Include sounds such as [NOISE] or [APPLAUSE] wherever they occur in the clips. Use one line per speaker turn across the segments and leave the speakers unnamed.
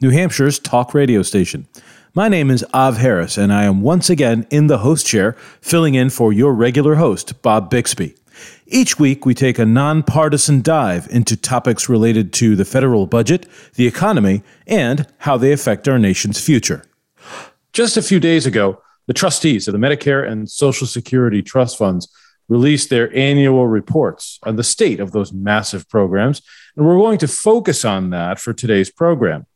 New Hampshire's talk radio station. My name is Av Harris, and I am once again in the host chair, filling in for your regular host, Bob Bixby. Each week, we take a nonpartisan dive into topics related to the federal budget, the economy, and how they affect our nation's future. Just a few days ago, the trustees of the Medicare and Social Security trust funds released their annual reports on the state of those massive programs. And we're going to focus on that for today's program.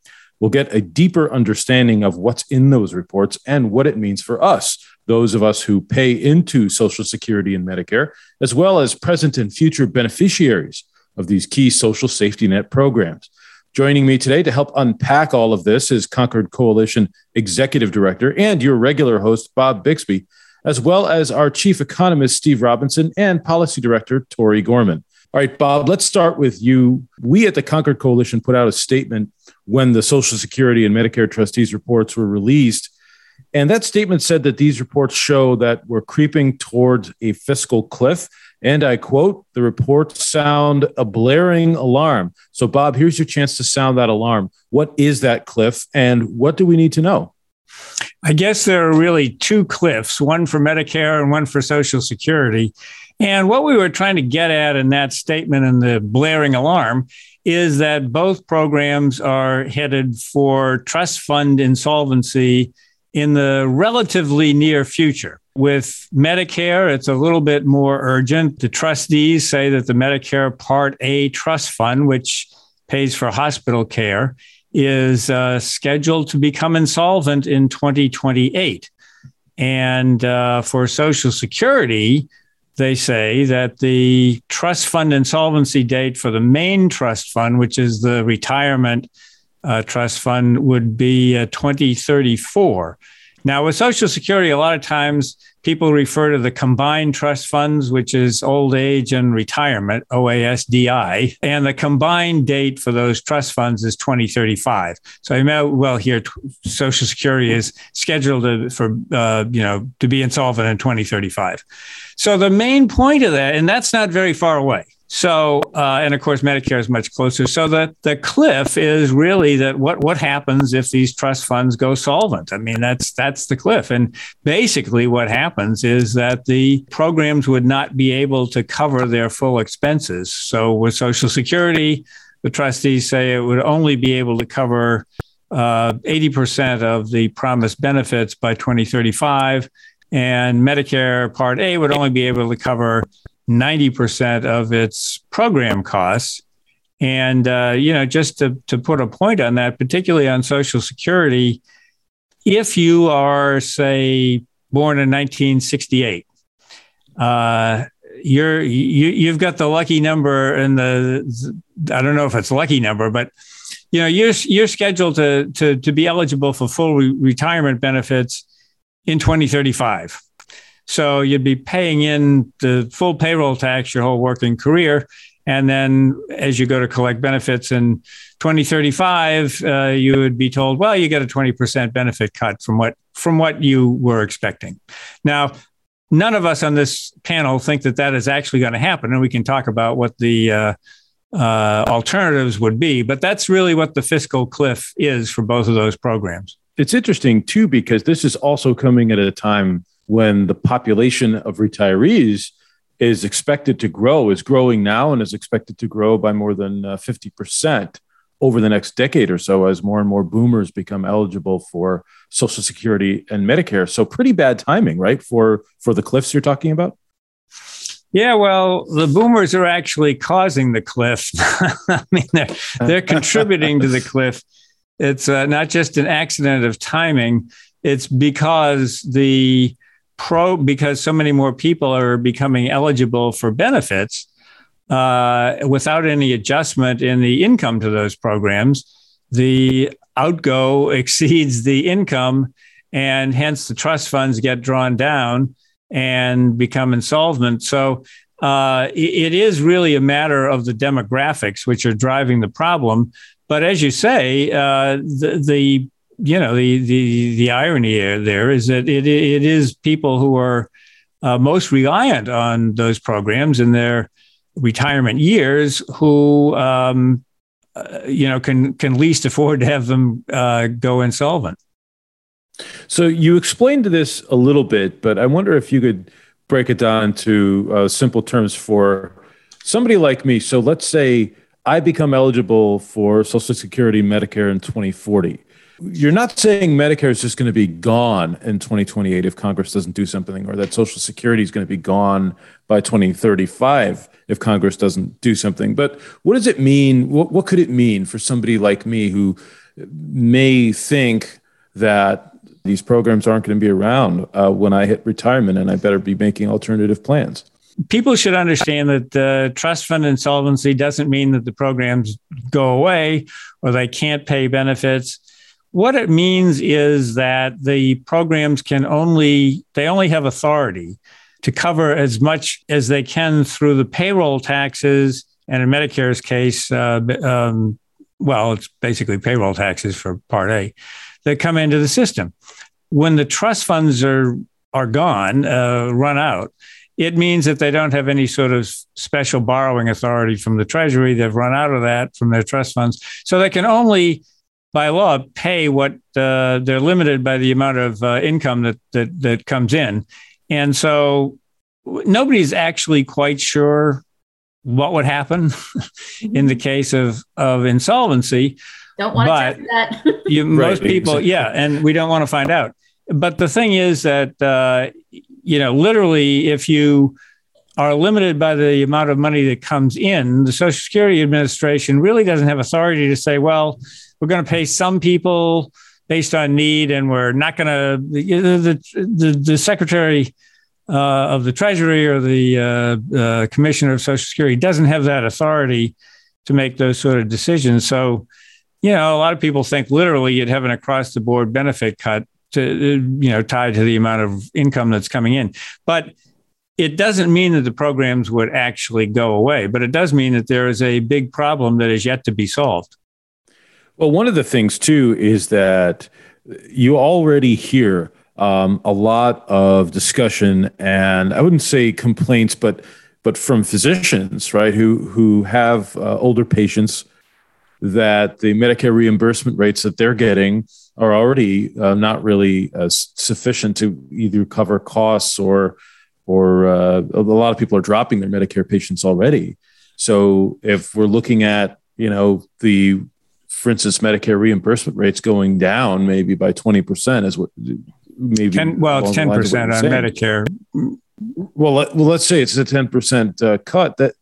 We'll get a deeper understanding of what's in those reports and what it means for us, those of us who pay into Social Security and Medicare, as well as present and future beneficiaries of these key social safety net programs. Joining me today to help unpack all of this is Concord Coalition Executive Director and your regular host, Bob Bixby as well as our chief economist, Steve Robinson, and policy director, Tori Gorman. All right, Bob, let's start with you. We at the Concord Coalition put out a statement when the Social Security and Medicare trustees reports were released. And that statement said that these reports show that we're creeping towards a fiscal cliff. And I quote, the reports sound a blaring alarm. So, Bob, here's your chance to sound that alarm. What is that cliff and what do we need to know?
I guess there are really two cliffs, one for Medicare and one for Social Security. And what we were trying to get at in that statement and the blaring alarm is that both programs are headed for trust fund insolvency in the relatively near future. With Medicare, it's a little bit more urgent. The trustees say that the Medicare Part A trust fund, which pays for hospital care, is uh, scheduled to become insolvent in 2028. And uh, for Social Security, they say that the trust fund insolvency date for the main trust fund, which is the retirement uh, trust fund, would be uh, 2034. Now, with Social Security, a lot of times people refer to the combined trust funds, which is old age and retirement, OASDI, and the combined date for those trust funds is 2035. So I may well here Social Security is scheduled to, for uh, you know to be insolvent in 2035. So the main point of that, and that's not very far away. So, uh, and of course, Medicare is much closer. So the the cliff is really that what what happens if these trust funds go solvent? I mean, that's that's the cliff. And basically, what happens is that the programs would not be able to cover their full expenses. So with Social Security, the trustees say it would only be able to cover uh, 80% of the promised benefits by 2035. And Medicare Part A would only be able to cover 90% of its program costs. And, uh, you know, just to, to put a point on that, particularly on Social Security, if you are, say, born in 1968, uh, you're you, you've got the lucky number and the I don't know if it's lucky number, but you know you're you're scheduled to to to be eligible for full re- retirement benefits in 2035. So you'd be paying in the full payroll tax your whole working career. And then as you go to collect benefits in 2035, uh, you would be told, well, you get a 20% benefit cut from what from what you were expecting. Now, none of us on this panel think that that is actually going to happen. And we can talk about what the uh, uh, alternatives would be. But that's really what the fiscal cliff is for both of those programs.
It's interesting, too, because this is also coming at a time when the population of retirees is expected to grow, is growing now, and is expected to grow by more than uh, 50% over the next decade or so as more and more boomers become eligible for social security and medicare so pretty bad timing right for for the cliffs you're talking about
yeah, well, the boomers are actually causing the cliff. [LAUGHS] I mean, they're, they're contributing to the [LAUGHS] cliff. It's uh, not just an accident of timing, it's because the pro because so many more people are becoming eligible for benefits uh, without any adjustment in the income to those programs. The outgo [LAUGHS] exceeds the income, and hence the trust funds get drawn down and become insolvent. So uh, it is really a matter of the demographics which are driving the problem. But as you say, uh, the, the you know the the the irony there is that it it is people who are uh, most reliant on those programs in their retirement years who um, uh, you know can can least afford to have them uh, go insolvent.
So you explained this a little bit, but I wonder if you could break it down to uh, simple terms for somebody like me. So let's say I become eligible for Social Security, Medicare in 2040. You're not saying Medicare is just going to be gone in 2028 if Congress doesn't do something, or that Social Security is going to be gone by 2035 if Congress doesn't do something. But what does it mean? What, what could it mean for somebody like me who may think that these programs aren't going to be around uh, when I hit retirement and I better be making alternative plans?
People should understand that the trust fund insolvency doesn't mean that the programs go away or they can't pay benefits. What it means is that the programs can only, they only have authority to cover as much as they can through the payroll taxes, and in Medicare's case, uh, um, well, it's basically payroll taxes for Part A that come into the system. When the trust funds are are gone, uh, run out, it means that they don't have any sort of special borrowing authority from the Treasury. They've run out of that from their trust funds, so they can only by law pay what uh, they're limited by the amount of uh, income that, that that comes in and so nobody's actually quite sure what would happen [LAUGHS] in the case of, of insolvency.
Don't want but to that. [LAUGHS]
you, most right, people, exactly. yeah, and we don't want to find out. But the thing is that, uh, you know, literally, if you are limited by the amount of money that comes in, the Social Security Administration really doesn't have authority to say, well, we're going to pay some people based on need, and we're not going to. The, the, the secretary uh, of the Treasury or the uh, uh, Commissioner of Social Security doesn't have that authority to make those sort of decisions. So, you know, a lot of people think literally you'd have an across the board benefit cut to, you know, tied to the amount of income that's coming in. But it doesn't mean that the programs would actually go away, but it does mean that there is a big problem that is yet to be solved.
Well, one of the things too is that you already hear um, a lot of discussion, and I wouldn't say complaints, but but from physicians, right, who who have uh, older patients, that the Medicare reimbursement rates that they're getting are already uh, not really uh, sufficient to either cover costs or or uh, a lot of people are dropping their Medicare patients already. So if we're looking at you know the for instance, Medicare reimbursement rates going down maybe by 20% is what maybe.
10, well, it's 10% on. Medicare.
Well, let, well, let's say it's a 10% uh, cut that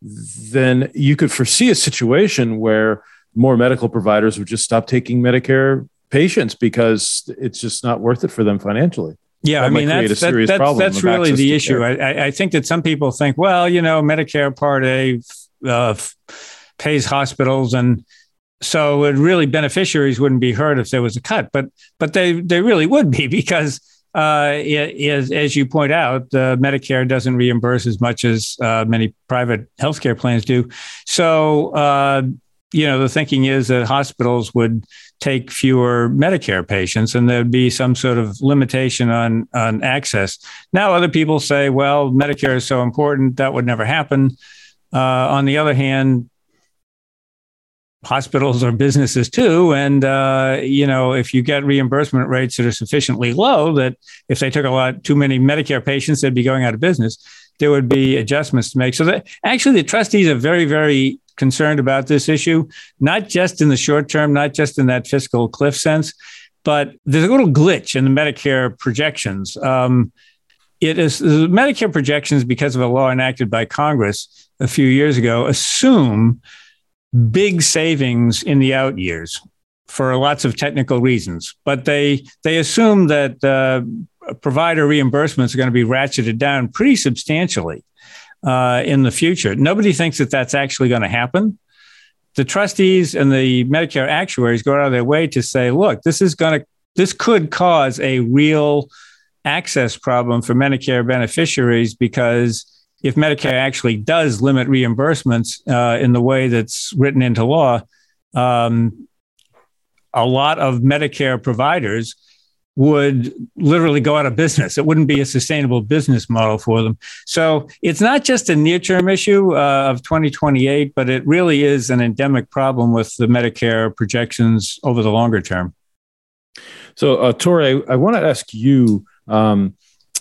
then you could foresee a situation where more medical providers would just stop taking Medicare patients because it's just not worth it for them financially.
Yeah, that I mean that's that, that's, that's really the issue. I, I, think that some people think, well, you know, Medicare Part A uh, pays hospitals and so it really beneficiaries wouldn't be hurt if there was a cut, but but they they really would be [LAUGHS] because uh, it, as you point out, uh, Medicare doesn't reimburse as much as uh, many private healthcare plans do. So uh, you know the thinking is that hospitals would take fewer Medicare patients, and there'd be some sort of limitation on on access. Now other people say, well, Medicare is so important that would never happen. Uh, on the other hand, hospitals are businesses too. And, uh, you know, if you get reimbursement rates that are sufficiently low that if they took a lot too many Medicare patients, they'd be going out of business, there would be adjustments to make. So that actually the trustees are very, very concerned about this issue, not just in the short term, not just in that fiscal cliff sense, but there's a little glitch in the Medicare projections. Um, it is the Medicare projections because of a law enacted by Congress a few years ago assume big savings in the out years for lots of technical reasons, but they they assume that uh, provider reimbursements are going to be ratcheted down pretty substantially uh, in the future. Nobody thinks that that's actually going to happen. the trustees and the Medicare actuaries go out of their way to say, look, this is going to, this could cause a real access problem for Medicare beneficiaries because if Medicare actually does limit reimbursements uh, in the way that's written into law, um, a lot of Medicare providers would literally go out of business. It wouldn't be a sustainable business model for them. So it's not just a near term issue uh, of 2028, but it really is an endemic problem with the Medicare projections over the longer term.
So, uh, Tori, I, I want to ask you um,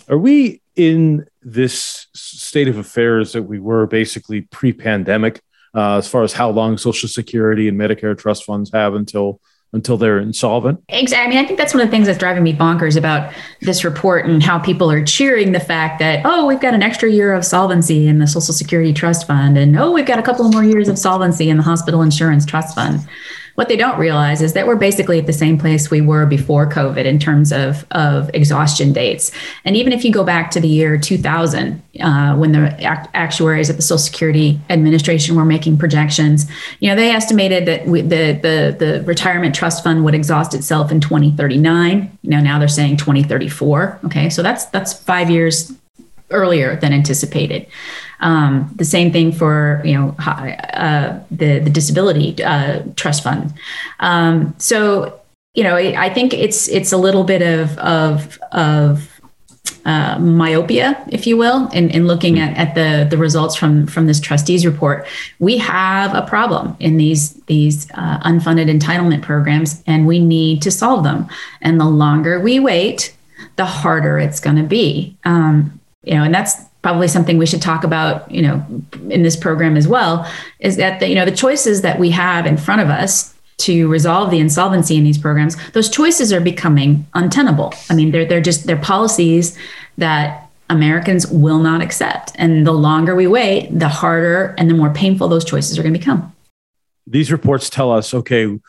are we in this state of affairs that we were basically pre pandemic uh, as far as how long Social Security and Medicare trust funds have until until they're insolvent.
Exactly. I mean, I think that's one of the things that's driving me bonkers about this report and how people are cheering the fact that, oh, we've got an extra year of solvency in the Social Security Trust Fund, and oh, we've got a couple more years of solvency in the Hospital Insurance Trust Fund. What they don't realize is that we're basically at the same place we were before COVID in terms of, of exhaustion dates. And even if you go back to the year 2000, uh, when the actuaries at the Social Security Administration were making projections, you know, they estimated that we, the, the, the retirement trust fund would exhaust itself in 2039. You know, now they're saying 2034. Okay, so that's that's five years earlier than anticipated. Um, the same thing for you know uh, the the disability uh, trust fund. Um, so you know I think it's it's a little bit of of of uh, myopia, if you will, in, in looking at, at the, the results from, from this trustees report. We have a problem in these, these uh, unfunded entitlement programs, and we need to solve them. And the longer we wait, the harder it's going to be. Um, you know, and that's probably something we should talk about, you know, in this program as well, is that the, you know the choices that we have in front of us to resolve the insolvency in these programs, those choices are becoming untenable. I mean, they're they're just they're policies that Americans will not accept, and the longer we wait, the harder and the more painful those choices are going to become.
These reports tell us, okay,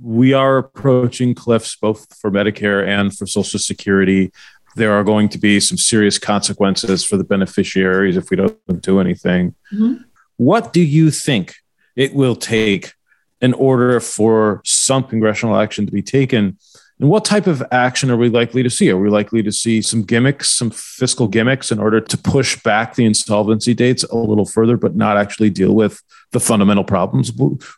we are approaching cliffs both for Medicare and for Social Security there are going to be some serious consequences for the beneficiaries if we don't do anything. Mm-hmm. What do you think it will take in order for some congressional action to be taken? And what type of action are we likely to see? Are we likely to see some gimmicks, some fiscal gimmicks in order to push back the insolvency dates a little further, but not actually deal with the fundamental problems?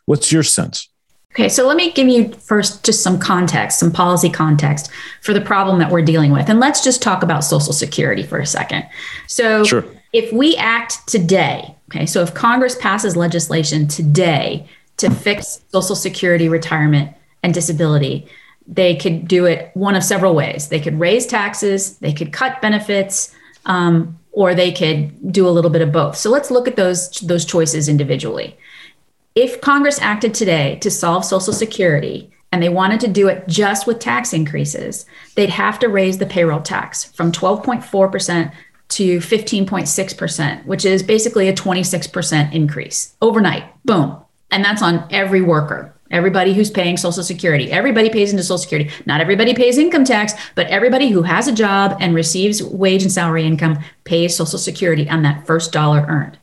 What's your sense?
Okay, so let me give you first just some context, some policy context for the problem that we're dealing with. And let's just talk about Social Security for a second. So, sure. if we act today, okay, so if Congress passes legislation today to fix Social Security retirement and disability, they could do it one of several ways. They could raise taxes, they could cut benefits, um, or they could do a little bit of both. So let's look at those those choices individually if Congress acted today to solve Social Security and they wanted to do it just with tax increases, they'd have to raise the payroll tax from 12.4% to 15.6%, which is basically a 26% increase overnight. Boom. And that's on every worker, everybody who's paying Social Security. Everybody pays into Social Security. Not everybody pays income tax, but everybody who has a job and receives wage and salary income pays Social Security on that first dollar earned.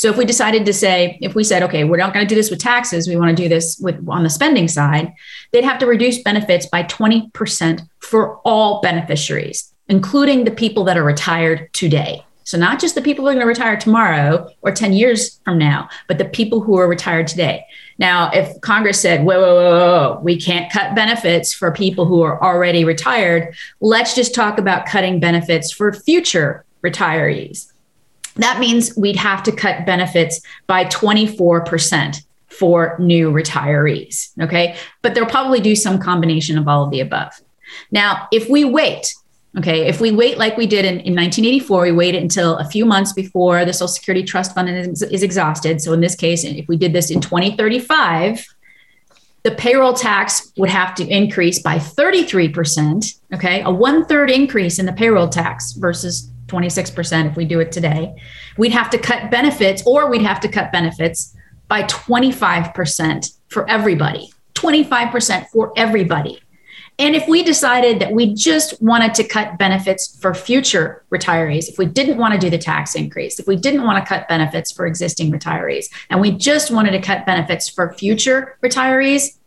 So if we decided to say, if we said, okay, we're not going to do this with taxes, we want to do this with on the spending side, they'd have to reduce benefits by 20% for all beneficiaries, including the people that are retired today. So not just the people who are going to retire tomorrow or 10 years from now, but the people who are retired today. Now, if Congress said, whoa, whoa, whoa, whoa, we can't cut benefits for people who are already retired, let's just talk about cutting benefits for future retirees that means we'd have to cut benefits by 24% for new retirees. Okay. But they'll probably do some combination of all of the above. Now, if we wait, okay, if we wait like we did in, in 1984, we waited until a few months before the Social Security Trust Fund is, is exhausted. So in this case, if we did this in 2035, the payroll tax would have to increase by 33%. Okay. A one third increase in the payroll tax versus 26% if we do it today. We'd have to cut benefits, or we'd have to cut benefits by 25% for everybody. 25% for everybody. And if we decided that we just wanted to cut benefits for future retirees, if we didn't want to do the tax increase, if we didn't want to cut benefits for existing retirees, and we just wanted to cut benefits for future retirees,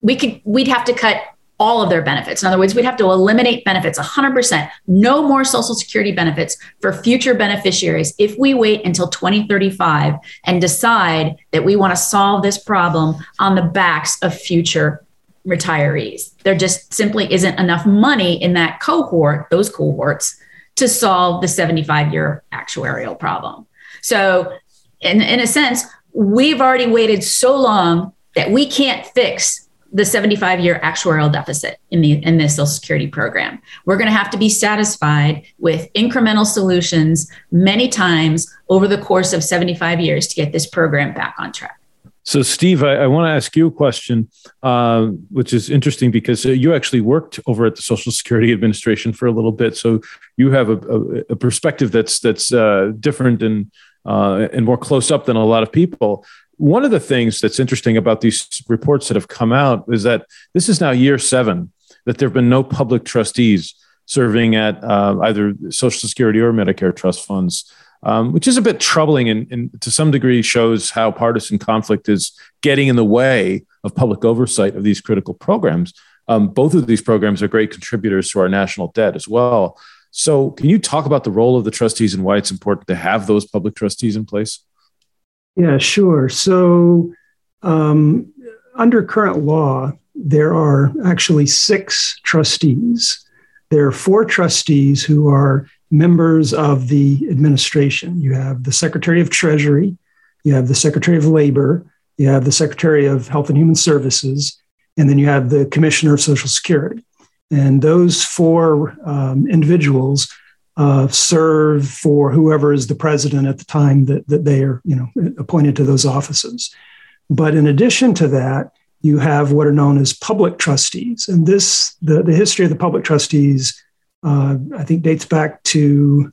we could we'd have to cut all of their benefits. In other words, we'd have to eliminate benefits 100%, no more Social Security benefits for future beneficiaries if we wait until 2035 and decide that we want to solve this problem on the backs of future retirees. There just simply isn't enough money in that cohort, those cohorts, to solve the 75 year actuarial problem. So, in, in a sense, we've already waited so long that we can't fix the 75 year actuarial deficit in the in this social security program we're going to have to be satisfied with incremental solutions many times over the course of 75 years to get this program back on track
so, Steve, I, I want to ask you a question, uh, which is interesting because uh, you actually worked over at the Social Security Administration for a little bit. So, you have a, a, a perspective that's that's uh, different and uh, and more close up than a lot of people. One of the things that's interesting about these reports that have come out is that this is now year seven that there have been no public trustees serving at uh, either Social Security or Medicare trust funds um, which is a bit troubling and, and, to some degree shows how partisan conflict is getting in the way of public oversight of these critical programs. Um, both of these programs are great contributors to our national debt as well. So, can you talk about the role of the trustees and why it's important to have those public trustees in place?
Yeah, sure. So, um, under current law, there are actually six trustees. There are four trustees who are members of the administration. You have the Secretary of Treasury, you have the Secretary of Labor, you have the Secretary of Health and Human Services, and then you have the Commissioner of Social Security. And those four um, individuals uh, serve for whoever is the president at the time that, that they are, you know, appointed to those offices. But in addition to that, you have what are known as public trustees. And this, the, the history of the public trustees uh, I think dates back to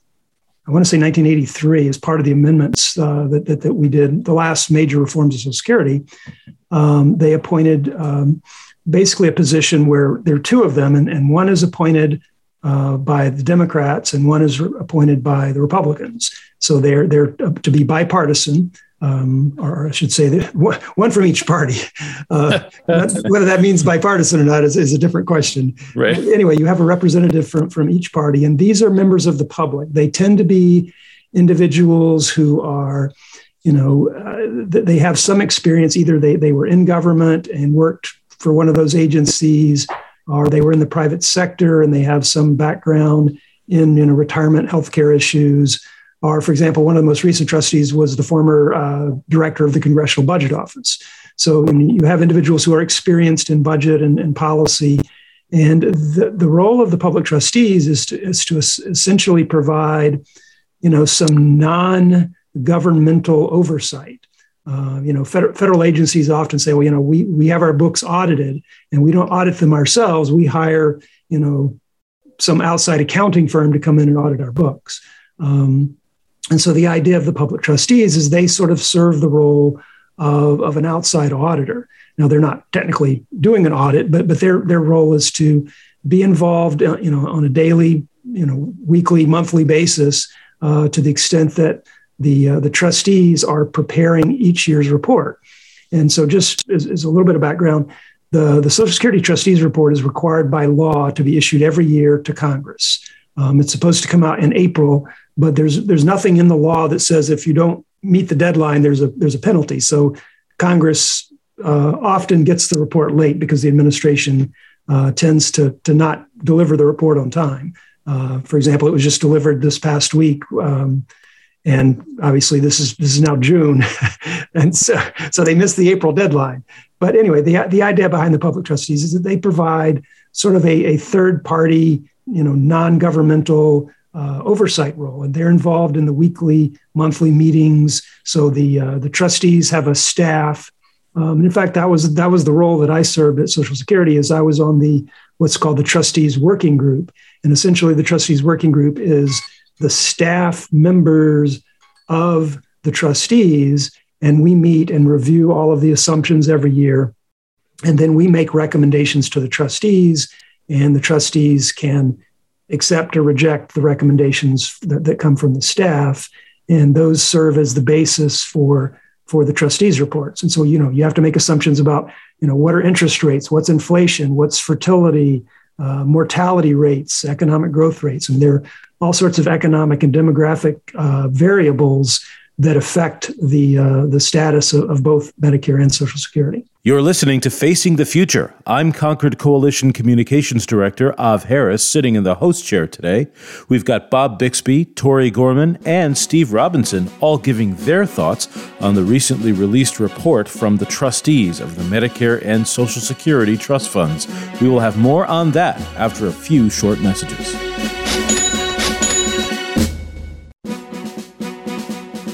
I want to say 1983 as part of the amendments uh, that, that, that we did, the last major reforms of Social Security. Um, they appointed um, basically a position where there are two of them, and, and one is appointed uh, by the Democrats and one is re- appointed by the Republicans. So they're they're to be bipartisan um, or I should say, one from each party. Uh, [LAUGHS] whether that means bipartisan or not is, is, a different question.
Right.
Anyway, you have a representative from, from each party, and these are members of the public. They tend to be individuals who are, you know, uh, they have some experience. Either they, they were in government and worked for one of those agencies, or they were in the private sector and they have some background in you know, retirement healthcare issues are, for example, one of the most recent trustees was the former uh, director of the Congressional Budget Office. So you have individuals who are experienced in budget and, and policy. And the, the role of the public trustees is to, is to essentially provide, you know, some non-governmental oversight. Uh, you know, federal, federal agencies often say, well, you know, we, we have our books audited and we don't audit them ourselves. We hire, you know, some outside accounting firm to come in and audit our books. Um, and so the idea of the public trustees is they sort of serve the role of, of an outside auditor. Now they're not technically doing an audit, but but their their role is to be involved, uh, you know, on a daily, you know, weekly, monthly basis, uh, to the extent that the uh, the trustees are preparing each year's report. And so, just as, as, a little bit of background, the the Social Security trustees report is required by law to be issued every year to Congress. Um, it's supposed to come out in April, but there's there's nothing in the law that says if you don't meet the deadline, there's a there's a penalty. So Congress uh, often gets the report late because the administration uh, tends to to not deliver the report on time. Uh, for example, it was just delivered this past week. Um, and obviously this is this is now June, [LAUGHS] and so so they missed the April deadline. But anyway, the the idea behind the public trustees is that they provide sort of a, a third party, you know, non governmental uh, oversight role, and they're involved in the weekly, monthly meetings. So the uh, the trustees have a staff. Um, and in fact, that was that was the role that I served at Social Security. Is I was on the what's called the trustees working group, and essentially the trustees working group is the staff members of the trustees, and we meet and review all of the assumptions every year. And then we make recommendations to the trustees, and the trustees can accept or reject the recommendations that, that come from the staff. And those serve as the basis for for the trustees reports. And so, you know, you have to make assumptions about, you know, what are interest rates, what's inflation, what's fertility, uh, mortality rates, economic growth rates, and there are all sorts of economic and demographic uh, variables that affect the uh, the status of, of, both Medicare and Social Security.
You're listening to Facing the Future. I'm Concord Coalition Communications Director Av Harris, sitting in the host chair today. We've got Bob Bixby, Tori Gorman, and Steve Robinson all giving their thoughts on the recently released report from the trustees of the Medicare and Social Security trust funds. We will have more on that after a few short messages.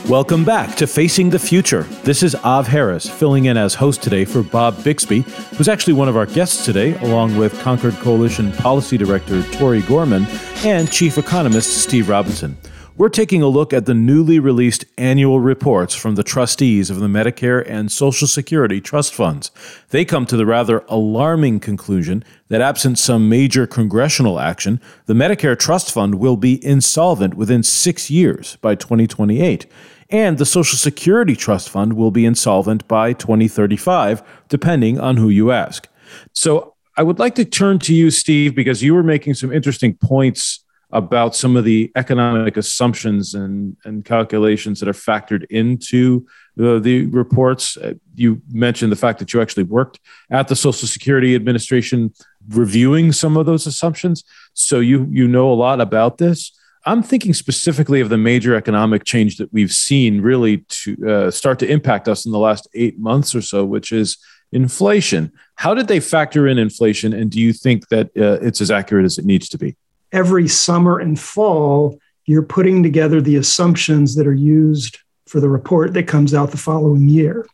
Welcome back to Facing the Future. This is Av Harris, filling in as host today for Bob Bixby, who's actually one of our guests today, along with Concord Coalition Policy Director Tori Gorman and Chief Economist Steve Robinson. We're taking a look at the newly released annual reports from the trustees of the Medicare and Social Security trust funds. They come to the rather alarming conclusion that absent some major congressional action, the Medicare Trust Fund will be insolvent within six years by 2028 and the Social Security Trust Fund will be insolvent by 2035, depending on who you ask. So I would like to turn to you, Steve, because you were making some interesting points about some of the economic assumptions and, and calculations that are factored into the, the reports. Uh, you mentioned the fact that you actually worked at the Social Security Administration reviewing some of those assumptions. So you you know a lot about this. I'm thinking specifically of the major economic change that we've seen really to uh, start to impact us in the last eight months or so, which is inflation. How did they factor in inflation? And do you think that uh, it's as accurate as it needs to be?
Every summer and fall, you're putting together the assumptions that are used for the report that comes out the following year.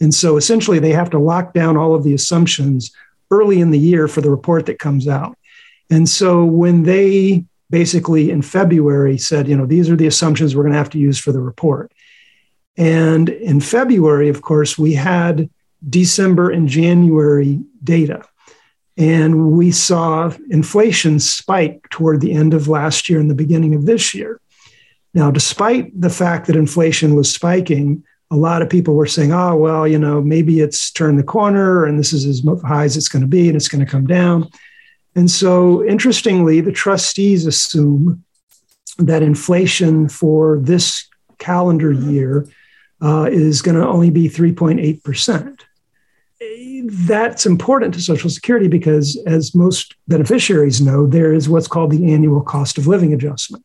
And so essentially, they have to lock down all of the assumptions early in the year for the report that comes out. And so when they basically in February said, you know, these are the assumptions we're going to have to use for the report. And in February, of course, we had December and January data. And we saw inflation spike toward the end of last year and the beginning of this year. Now, despite the fact that inflation was spiking, a lot of people were saying, oh, well, you know, maybe it's turned the corner and this is as high as it's going to be and it's going to come down. And so, interestingly, the trustees assume that inflation for this calendar year uh, is going to only be 3.8%. That's important to Social Security because, as most beneficiaries know, there is what's called the annual cost of living adjustment.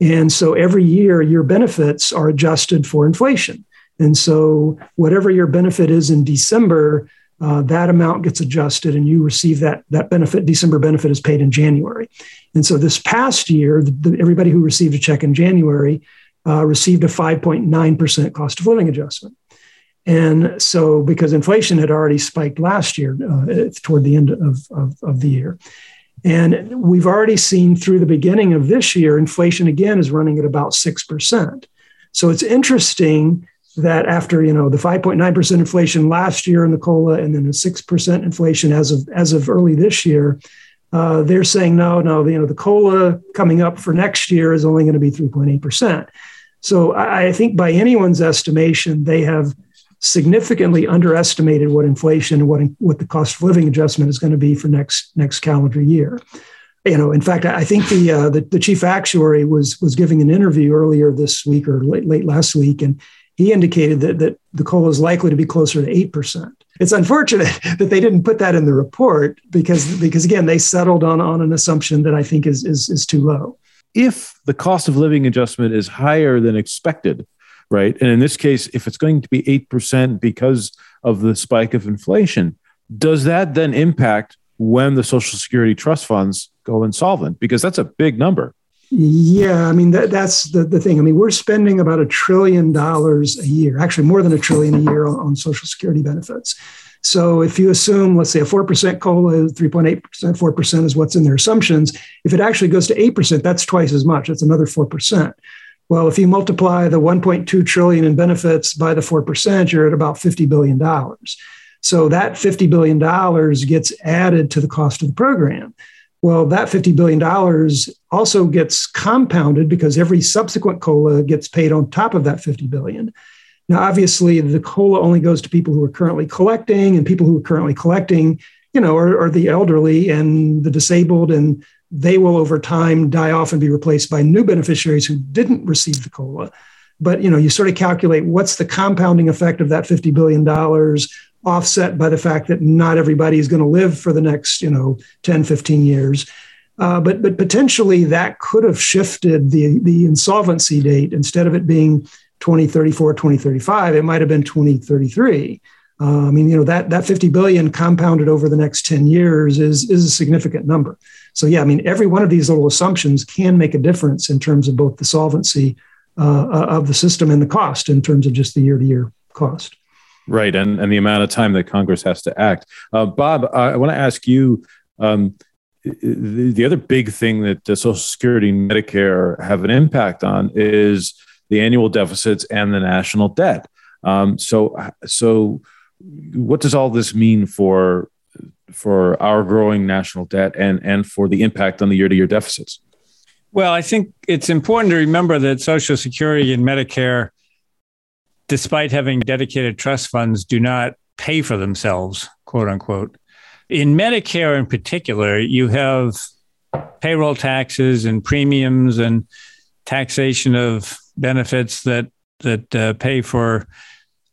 And so every year, your benefits are adjusted for inflation. And so, whatever your benefit is in December, uh, that amount gets adjusted and you receive that that benefit december benefit is paid in january and so this past year the, the, everybody who received a check in january uh, received a 5.9% cost of living adjustment and so because inflation had already spiked last year uh, toward the end of, of, of the year. And we've already seen through the beginning of this year inflation again is running at about 6% so it's interesting that after you know the 5.9% inflation last year in the cola and then the 6% inflation as of as of early this year uh, they're saying no no you know the cola coming up for next year is only going to be 3.8% so I, I think by anyone's estimation they have significantly underestimated what inflation and what what the cost of living adjustment is going to be for next next calendar year you know, in fact, I think the, uh, the, the chief actuary was was giving an interview earlier this week or late late last week, and he indicated that, that the cola is likely to be closer to 8%. It's unfortunate [LAUGHS] that they didn't put that in the report because, because again, they settled on, on an assumption that I think is, is, is too low.
If the cost of living adjustment is higher than expected, right? And in this case, if it's going to be 8% because of the spike of inflation, does that then impact when the Social Security trust funds go insolvent? Because that's a big number.
Yeah, I mean that, that's the, the thing. I mean, we're spending about a trillion dollars a year, actually more than a trillion a year on, on Social Security benefits. So if you assume, let's say, a 4% COLA, 3.8%, 4% is what's in their assumptions. If it actually goes to 8%, that's twice as much. That's another 4%. Well, if you multiply the 1.2 trillion in benefits by the 4%, you're at about $50 billion. So that $50 billion gets added to the cost of the program. Well, that $50 billion also gets compounded because every subsequent COLA gets paid on top of that 50 billion. Now, obviously, the COLA only goes to people who are currently collecting, and people who are currently collecting, you know, are, are the elderly and the disabled, and they will over time die off and be replaced by new beneficiaries who didn't receive the COLA. But you know, you sort of calculate what's the compounding effect of that $50 billion offset by the fact that not everybody is going to live for the next, you know, 10, 15 years. Uh, but but potentially that could have shifted the the insolvency date instead of it being 2034 2035 it might have been 2033 uh, i mean you know that that 50 billion compounded over the next 10 years is is a significant number so yeah i mean every one of these little assumptions can make a difference in terms of both the solvency uh, of the system and the cost in terms of just the year to year cost
Right, and and the amount of time that Congress has to act. Uh, Bob, I want to ask you. Um, the, the, other big thing that Social Security and Medicare have an impact on is the annual deficits and the national debt. Um, so, so what does all this mean for for our growing national debt and and for the impact on the year to year deficits?
Well, I think it's important to remember that Social Security and Medicare despite having dedicated trust funds, do not pay for themselves, quote unquote. In Medicare, in particular, you have payroll taxes and premiums and taxation of benefits that that uh, pay for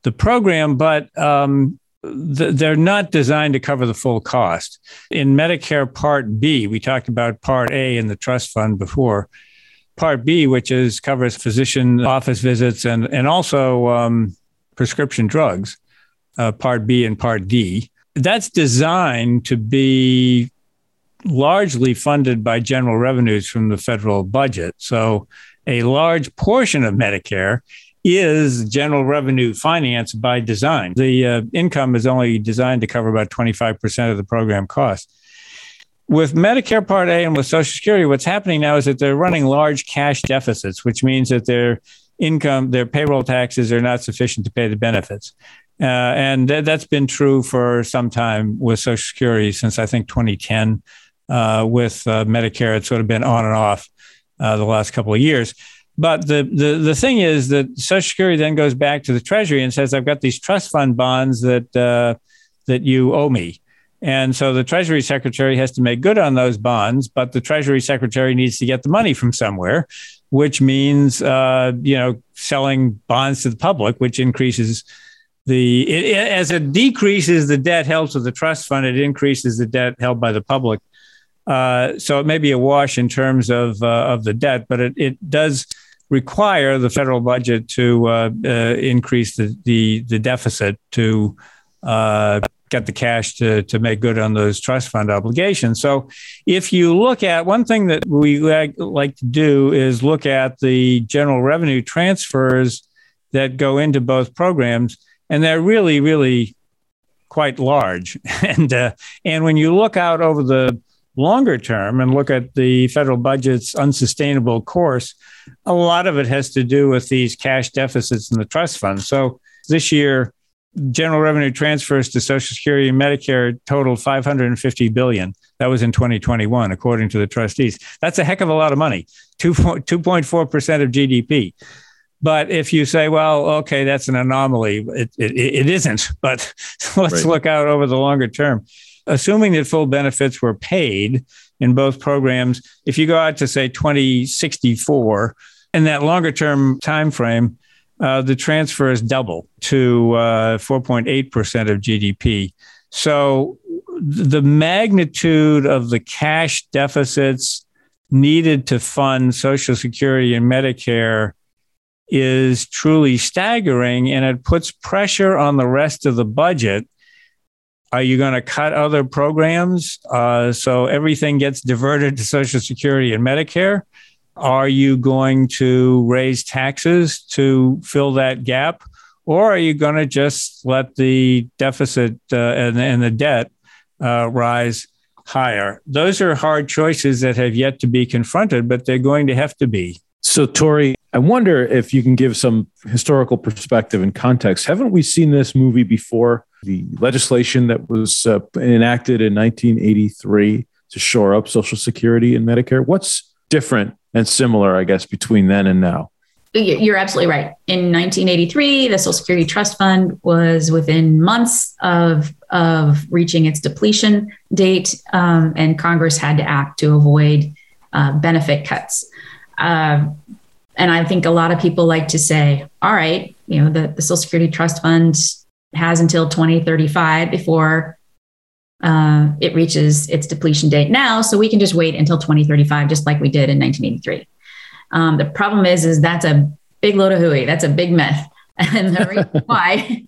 the program, but um, th- they're not designed to cover the full cost. In Medicare Part B, we talked about Part A in the trust fund before. Part B, which is covers physician office visits and and also um, prescription drugs. Uh, part B and Part D. That's designed to be largely funded by general revenues from the federal budget. So a large portion of Medicare is general revenue finance by design. The uh, income is only designed to cover about 25% of the program cost with Medicare Part A and with Social Security, what's happening now is that they're running large cash deficits, which means that their income, their payroll taxes are not sufficient to pay the benefits. Uh, and th- that's been true for some time with Social Security since I think 2010. Uh, with uh, Medicare, it's sort of been on and off uh, the last couple of years. But the, the the thing is that Social Security then goes back to the Treasury and says, "I've got these trust fund bonds that uh, that you owe me." And so the Treasury Secretary has to make good on those bonds, but the Treasury Secretary needs to get the money from somewhere, which means uh, you know selling bonds to the public, which increases the it, as it decreases the debt held to the trust fund, it increases the debt held by the public. Uh, so it may be a wash in terms of uh, of the debt, but it, it does require the federal budget to uh, uh, increase the, the the deficit to uh, get the cash to, to make good on those trust fund obligations. So, if you look at one thing that we like, like to do is look at the general revenue transfers that go into both programs, and they're really, really quite large. [LAUGHS] and uh, and when you look out over the longer term and look at the federal budget's unsustainable course, a lot of it has to do with these cash deficits in the trust fund. So this year, general revenue transfers to Social Security and Medicare totaled 550 billion. That was in 2021, according to the trustees. That's a heck of a lot of money, 2.4 percent of GDP. But if you say, well, okay, that's an anomaly, it, it, it isn't. But [LAUGHS] let's right. look out over the longer term. Assuming that full benefits were paid in both programs, if you go out to say 2064, in that longer term time frame, uh, the is double to uh, 4.8% of GDP. So the magnitude of the cash deficits needed to fund Social Security and Medicare is truly staggering, and it puts pressure on the rest of the budget. Are you going to cut other programs uh, so everything gets diverted to Social Security and Medicare? Are you going to raise taxes to fill that gap? Or are you going to just let the deficit uh, and, and, the debt uh, rise higher? Those are hard choices that have yet to be confronted, but they're going to have to be.
So, Tori, I wonder if you can give some historical perspective and context. Haven't we seen this movie before? The legislation that was uh, enacted in 1983 to shore up Social Security and Medicare. What's different and similar, I guess, between then and now?
You're absolutely right. In 1983, the Social Security Trust Fund was within months of, of reaching its depletion date, um, and Congress had to act to avoid uh, benefit cuts. Uh, and I think a lot of people like to say, all right, you know, the, the Social Security Trust Fund has until 2035 before uh, it reaches its depletion date now. So we can just wait until 2035, just like we did in 1983. Um, the problem is, is that's a big load of hooey. That's a big myth. [LAUGHS] And the reason [LAUGHS] why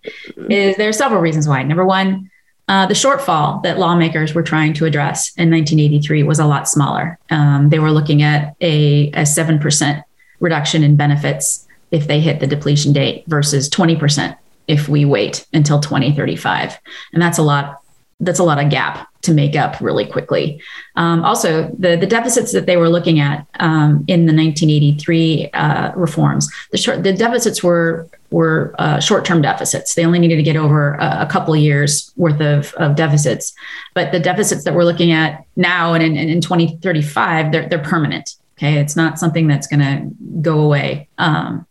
is there are several reasons why. Number one, uh, the shortfall that lawmakers were trying to address in 1983 was a lot smaller. Um, they were looking at a, a 7% reduction in benefits if they hit the depletion date versus 20% if we wait until 2035. And that's a lot that's a lot of gap to make up really quickly. Um, also, the, the deficits that they were looking at um, in the 1983 uh, reforms, the, short, the deficits were were uh, short-term deficits. They only needed to get over a, a couple years worth of, of deficits. But the deficits that we're looking at now and in, in 2035, they're, they're permanent. Okay, it's not something that's going to go away. Um,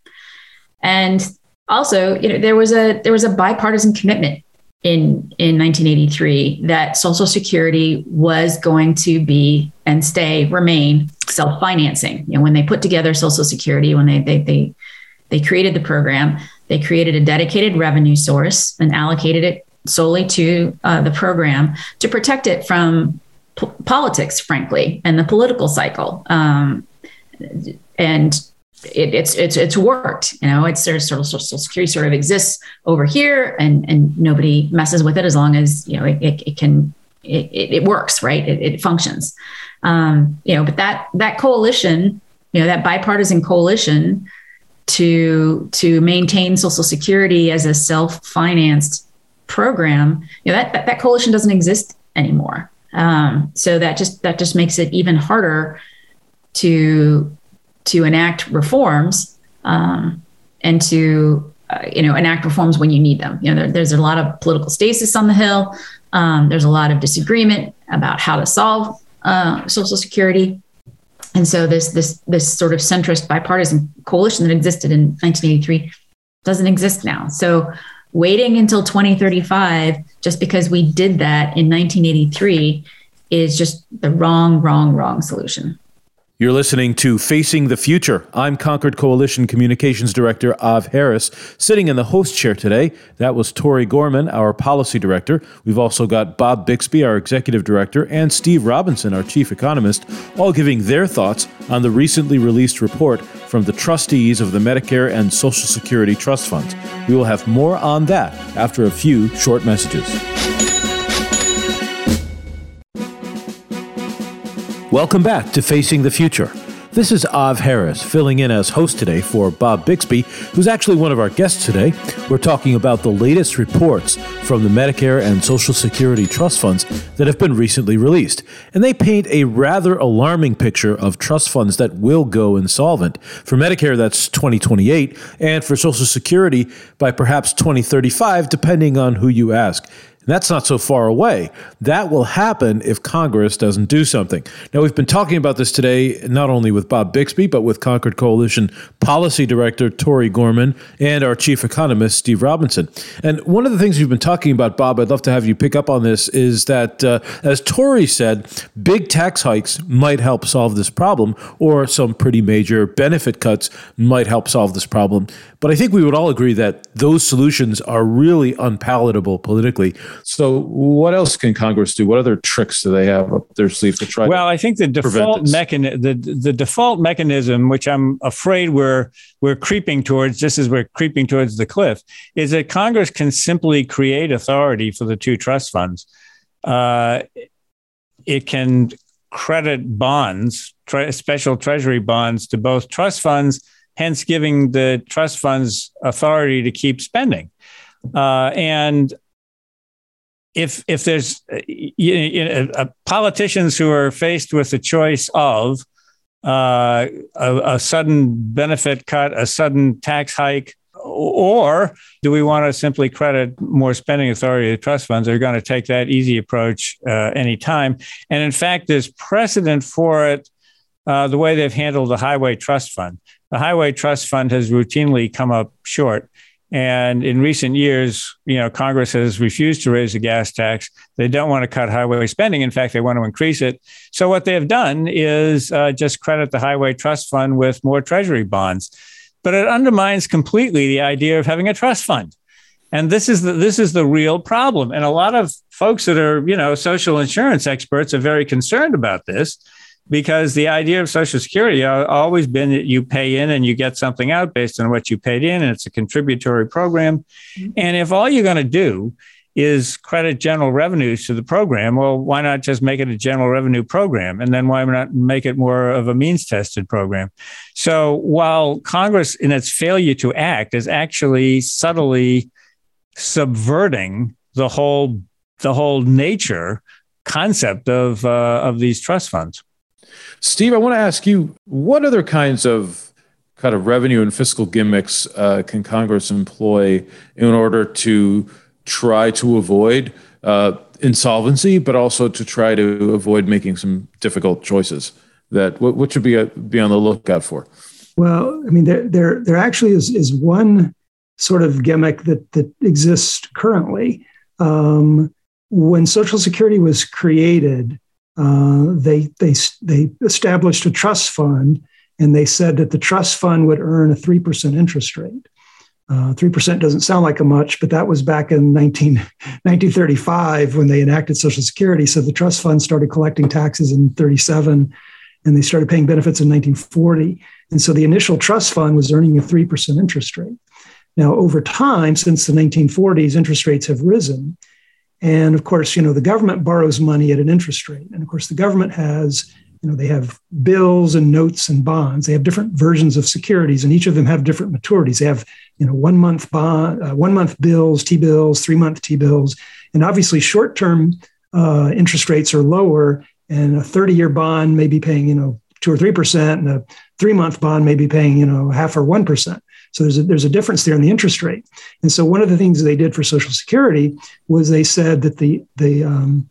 and also, you know, there was a there was a bipartisan commitment in in 1983 that Social Security was going to be and stay remain self financing. You know, when they put together Social Security, when they they they they created the program, they created a dedicated revenue source and allocated it solely to uh, the program to protect it from politics, frankly, and the political cycle. Um, and it, it's it's it's worked. You know, it's there's sort of social security sort of exists over here, and and nobody messes with it as long as you know it, it, it can it, it, works right. It, it functions. Um, you know, but that that coalition, you know, that bipartisan coalition to to maintain Social Security as a self financed program, you know, that, that that coalition doesn't exist anymore. Um, so that just that just makes it even harder to to enact reforms um, and to uh, you know enact reforms when you need them. You know, there, there's a lot of political stasis on the Hill. Um, there's a lot of disagreement about how to solve uh, Social Security, and so this this this sort of centrist bipartisan coalition that existed in 1983 doesn't exist now. So waiting until 2035 just because we did that in 1983 is just the wrong, wrong, wrong solution.
You're listening to Facing the Future. I'm Concord Coalition Communications Director Av Harris. Sitting in the host chair today, that was Tori Gorman, our Policy Director. We've also got Bob Bixby, our Executive Director, and Steve Robinson, our Chief Economist, all giving their thoughts on the recently released report from the trustees of the Medicare and Social Security Trust Funds. We will have more on that after a few short messages. Welcome back to Facing the Future. This is Av Harris filling in as host today for Bob Bixby, who's actually one of our guests today. We're talking about the latest reports from the Medicare and Social Security trust funds that have been recently released. And they paint a rather alarming picture of trust funds that will go insolvent. For Medicare, that's 2028, and for Social Security by perhaps 2035, depending on who you ask. That's not so far away. That will happen if Congress doesn't do something. Now, we've been talking about this today, not only with Bob Bixby, but with Concord Coalition Policy Director Tori Gorman and our Chief Economist, Steve Robinson. And one of the things we've been talking about, Bob, I'd love to have you pick up on this, is that, uh, as Tori said, big tax hikes might help solve this problem, or some pretty major benefit cuts might help solve this problem. But I think we would all agree that those solutions are really unpalatable politically. So, what else can Congress do? What other tricks do they have up their sleeve to try?
Well, I think the default mechanism, the the default mechanism, which I'm afraid we're we're creeping towards, just as we're creeping towards the cliff, is that Congress can simply create authority for the two trust funds. Uh, it can credit bonds, tre- special treasury bonds, to both trust funds hence giving the trust funds authority to keep spending. Uh, and if if there's you know, uh, politicians who are faced with the choice of uh, a, a sudden benefit cut, a sudden tax hike, or do we want to simply credit more spending authority to trust funds? They're going to take that easy approach uh, anytime. And in fact, there's precedent for it uh, the way they've handled the Highway Trust Fund. The Highway Trust Fund has routinely come up short. And in recent years, you know, Congress has refused to raise the gas tax. They don't want to cut highway spending. In fact, they want to increase it. So what they have done is uh, just credit the Highway Trust Fund with more Treasury bonds but it undermines completely the idea of having a trust fund. And this is the this is the real problem. And a lot of folks that are, you know, social insurance experts are very concerned about this because the idea of Social Security has always been that you pay in and you get something out based on what you paid in, and it's a contributory program. Mm-hmm. And if all you're going to do is credit general revenues to the program. Well, why not just make it a general revenue program? And then why not make it more of a means tested program? So while Congress, in its failure to act, is actually subtly subverting the whole the whole nature concept of uh, of these trust funds.
Steve, I want to ask you what other kinds of kind of revenue and fiscal gimmicks uh, can Congress employ in order to try to avoid uh, insolvency, but also to try to avoid making some difficult choices. That what, what should be a, be on the lookout for?
Well, I mean, there there there actually is is one sort of gimmick that that exists currently. Um, when Social Security was created, uh, they they they established a trust fund, and they said that the trust fund would earn a three percent interest rate. Uh, 3% doesn't sound like a much, but that was back in 19, [LAUGHS] 1935 when they enacted Social Security. So the trust fund started collecting taxes in 37 and they started paying benefits in 1940. And so the initial trust fund was earning a 3% interest rate. Now, over time, since the 1940s, interest rates have risen. And of course, you know, the government borrows money at an interest rate. And of course, the government has you know they have bills and notes and bonds. They have different versions of securities and each of them have different maturities. They have you know one month bond uh, one month bills t bills three month t bills and obviously short term uh, interest rates are lower and a 30 year bond may be paying you know two or three percent and a three month bond may be paying you know half or one percent so there's a, there's a difference there in the interest rate and so one of the things they did for social security was they said that the the um,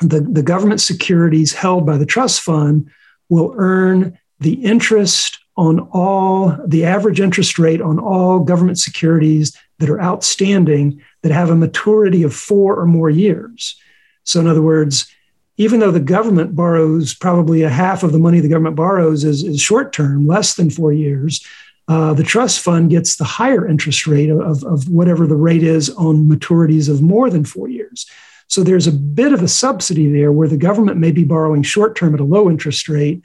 the, the government securities held by the trust fund will earn the interest on all the average interest rate on all government securities that are outstanding that have a maturity of four or more years. So, in other words, even though the government borrows probably a half of the money the government borrows is, is short term, less than four years, uh, the trust fund gets the higher interest rate of, of whatever the rate is on maturities of more than four years. So there's a bit of a subsidy there where the government may be borrowing short term at a low interest rate,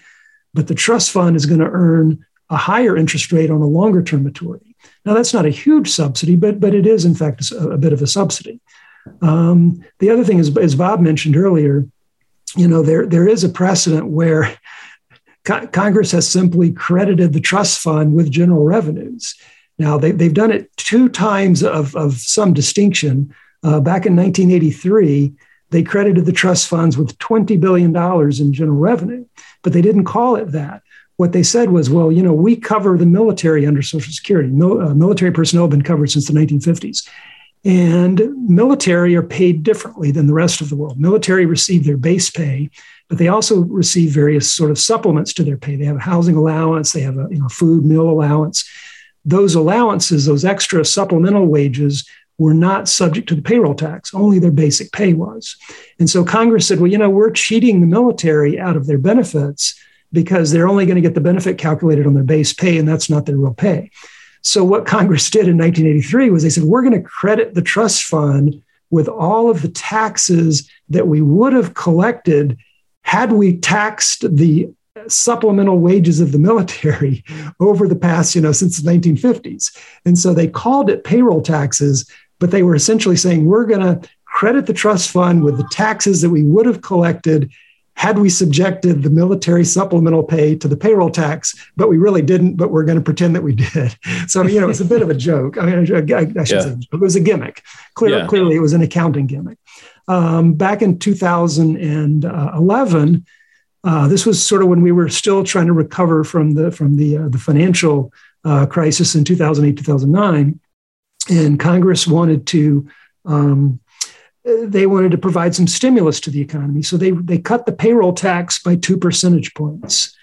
but the trust fund is going to earn a higher interest rate on a longer term maturity. Now, that's not a huge subsidy, but, but it is, in fact, a, a bit of a subsidy. Um, the other thing is, as Bob mentioned earlier, you know, there, there is a precedent where co- Congress has simply credited the trust fund with general revenues. Now, they, they've done it two times of, of some distinction. Uh, back in 1983, they credited the trust funds with $20 billion in general revenue, but they didn't call it that. What they said was, well, you know, we cover the military under Social Security. Mil- uh, military personnel have been covered since the 1950s. And military are paid differently than the rest of the world. Military receive their base pay, but they also receive various sort of supplements to their pay. They have a housing allowance, they have a you know, food meal allowance. Those allowances, those extra supplemental wages, were not subject to the payroll tax, only their basic pay was. And so Congress said, well, you know, we're cheating the military out of their benefits because they're only going to get the benefit calculated on their base pay, and that's not their real pay. So what [LAUGHS] Congress did in 1983 was they said, we're going to credit the trust fund with all of the taxes that we would have collected had we taxed the supplemental wages of the military [LAUGHS] over the past, you know, since the 1950s. And so they called it payroll taxes but they were essentially saying we're going to credit the trust fund with the taxes that we would have collected had we subjected the military supplemental pay to the payroll tax, but we really didn't, but we're going to pretend that we did. [LAUGHS] So, you know, it's a bit of a joke. I mean, I, I should yeah. say it was a gimmick. Clear, yeah. Clearly, it was an accounting gimmick. Um, back in 2011, Uh, this was sort of when we were still trying to recover from the from the uh, the financial uh, crisis in 2008 2009, and Congress wanted to um, they wanted to provide some stimulus to the economy, so they they cut the payroll tax by two percentage points.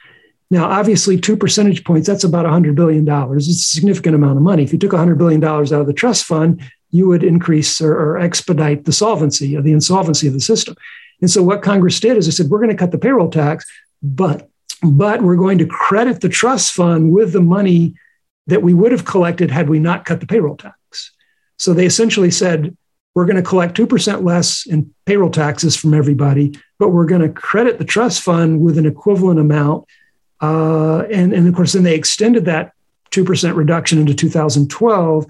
Now, obviously, two percentage points, that's about $100 billion. It's a significant amount of money. If you took $100 billion out of the trust fund, you would increase or, or expedite the solvency or the insolvency of the system. And so what Congress did is they said, we're going to cut the payroll tax, but but we're going to credit the trust fund with the money that we would have collected had we not cut the payroll tax. So they essentially said, we're going to collect 2% less in payroll taxes from everybody, but we're going to credit the trust fund with an equivalent amount. Uh, and, and of course, then they extended that 2% reduction into 2012.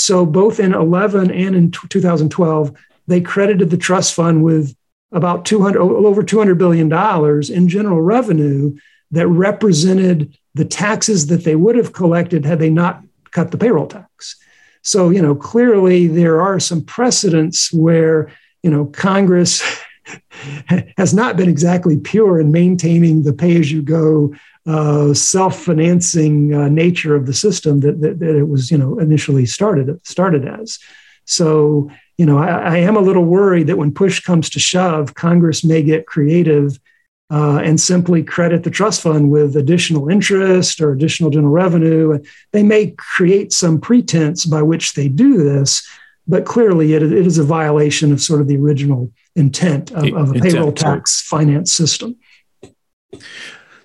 So both in 11 and in 2012, they credited the trust fund with about 200 over 200 billion dollars in general revenue that represented the taxes that they would have collected had they not cut the payroll tax. So you know clearly there are some precedents where you know congress [LAUGHS] has not been exactly pure in maintaining the pay as you go uh, self-financing uh, nature of the system that, that, that, it was you know initially started started as so you know, I, I, am a little worried that when push comes to shove, Congress may get creative uh, and simply credit the trust fund with additional interest or additional general revenue. They may create some pretense by which they do this, but clearly it, it is a violation of sort of the original intent of, of a intent, payroll tax finance system.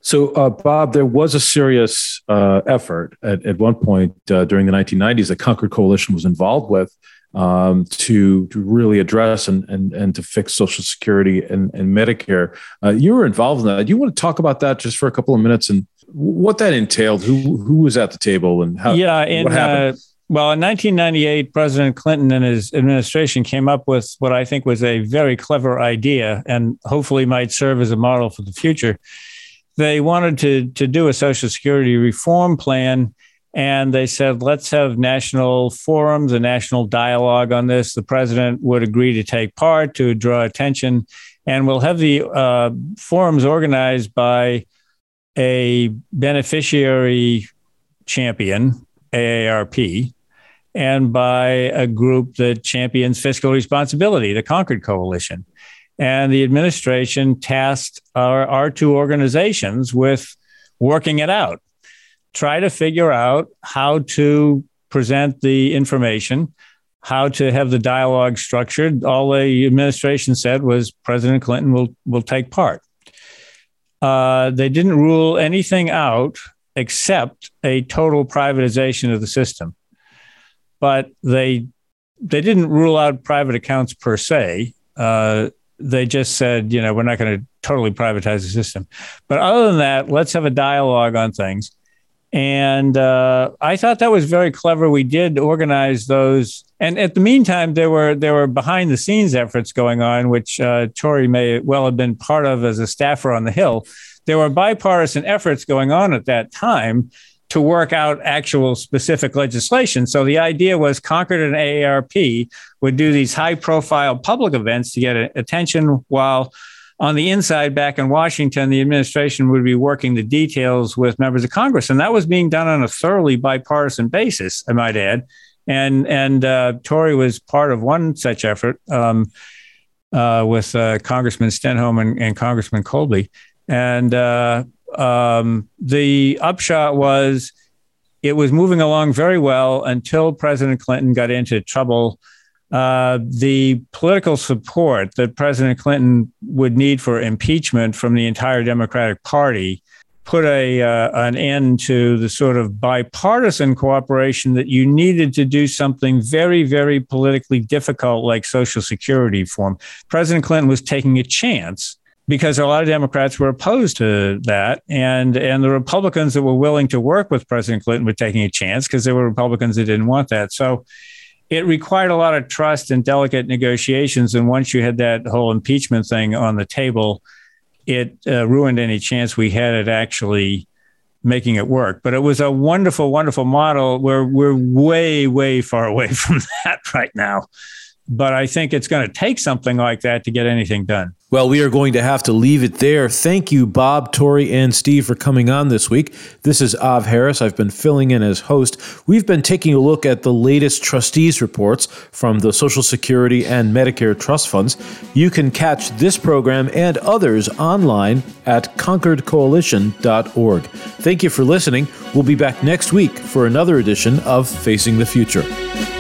So, uh, Bob, there was a serious uh, effort at, at one point uh, during the 1990s that Concord Coalition was involved with um, to, to really address and, and, and to fix Social Security and, and Medicare. Uh, you were involved in that. Do you want to talk about that just for a couple of minutes and what that entailed? Who who was at the table and how?
Yeah, and uh, well, in 1998, President Clinton and his administration came up with what I think was a very clever idea, and hopefully might serve as a model for the future. They wanted to to do a Social Security reform plan and they said, let's have national forums, a national dialogue on this. The president would agree to take part to draw attention. And we'll have the uh, forums organized by a beneficiary champion, AARP, and by a group that champions fiscal responsibility, the Concord Coalition. And the administration tasked our, our two organizations with working it out try to figure out how to present the information, how to have the dialogue structured. All the administration said was President Clinton will will take part. Uh, they didn't rule anything out except a total privatization of the system, but they they didn't rule out private accounts per se. Uh, they just said, you know, we're not going to totally privatize the system. But other than that, let's have a dialogue on things. And uh, I thought that was very clever. We did organize those, and at the meantime, there were there were behind the scenes efforts going on, which uh, Tori may well have been part of as a staffer on the Hill. There were bipartisan efforts going on at that time to work out actual specific legislation. So the idea was Concord and AARP would do these high profile public events to get attention while on the inside back in Washington, the administration would be working the details with members of Congress. And that was being done on a thoroughly bipartisan basis, I might add. And, and uh, Tori was part of one such effort um, uh, with uh, Congressman Stenholm and, and, Congressman Kolbe. And uh, um, the upshot was it was moving along very well until President Clinton got into trouble uh, the political support that President Clinton would need for impeachment from the entire Democratic Party put a uh, an end to the sort of bipartisan cooperation that you needed to do something very very politically difficult like social security reform. President Clinton was taking a chance because a lot of Democrats were opposed to that, and and the Republicans that were willing to work with President Clinton were taking a chance because there were Republicans that didn't want that. So it required a lot of trust and delicate negotiations. And once you had that whole impeachment thing on the table, it uh, ruined any chance we had at actually making it work. But it was a wonderful, wonderful model where we're way, way far away [LAUGHS] from that right now. But I think it's going to take something like that to get anything done.
Well, we are going to have to leave it there. Thank you, Bob, Tori, and Steve, for coming on this week. This is Av Harris. I've been filling in as host. We've been taking a look at the latest trustees reports from the Social Security and Medicare trust funds. You can catch this program and others online at concordcoalition.org. Thank you for listening. We'll be back next week for another edition of Facing the Future.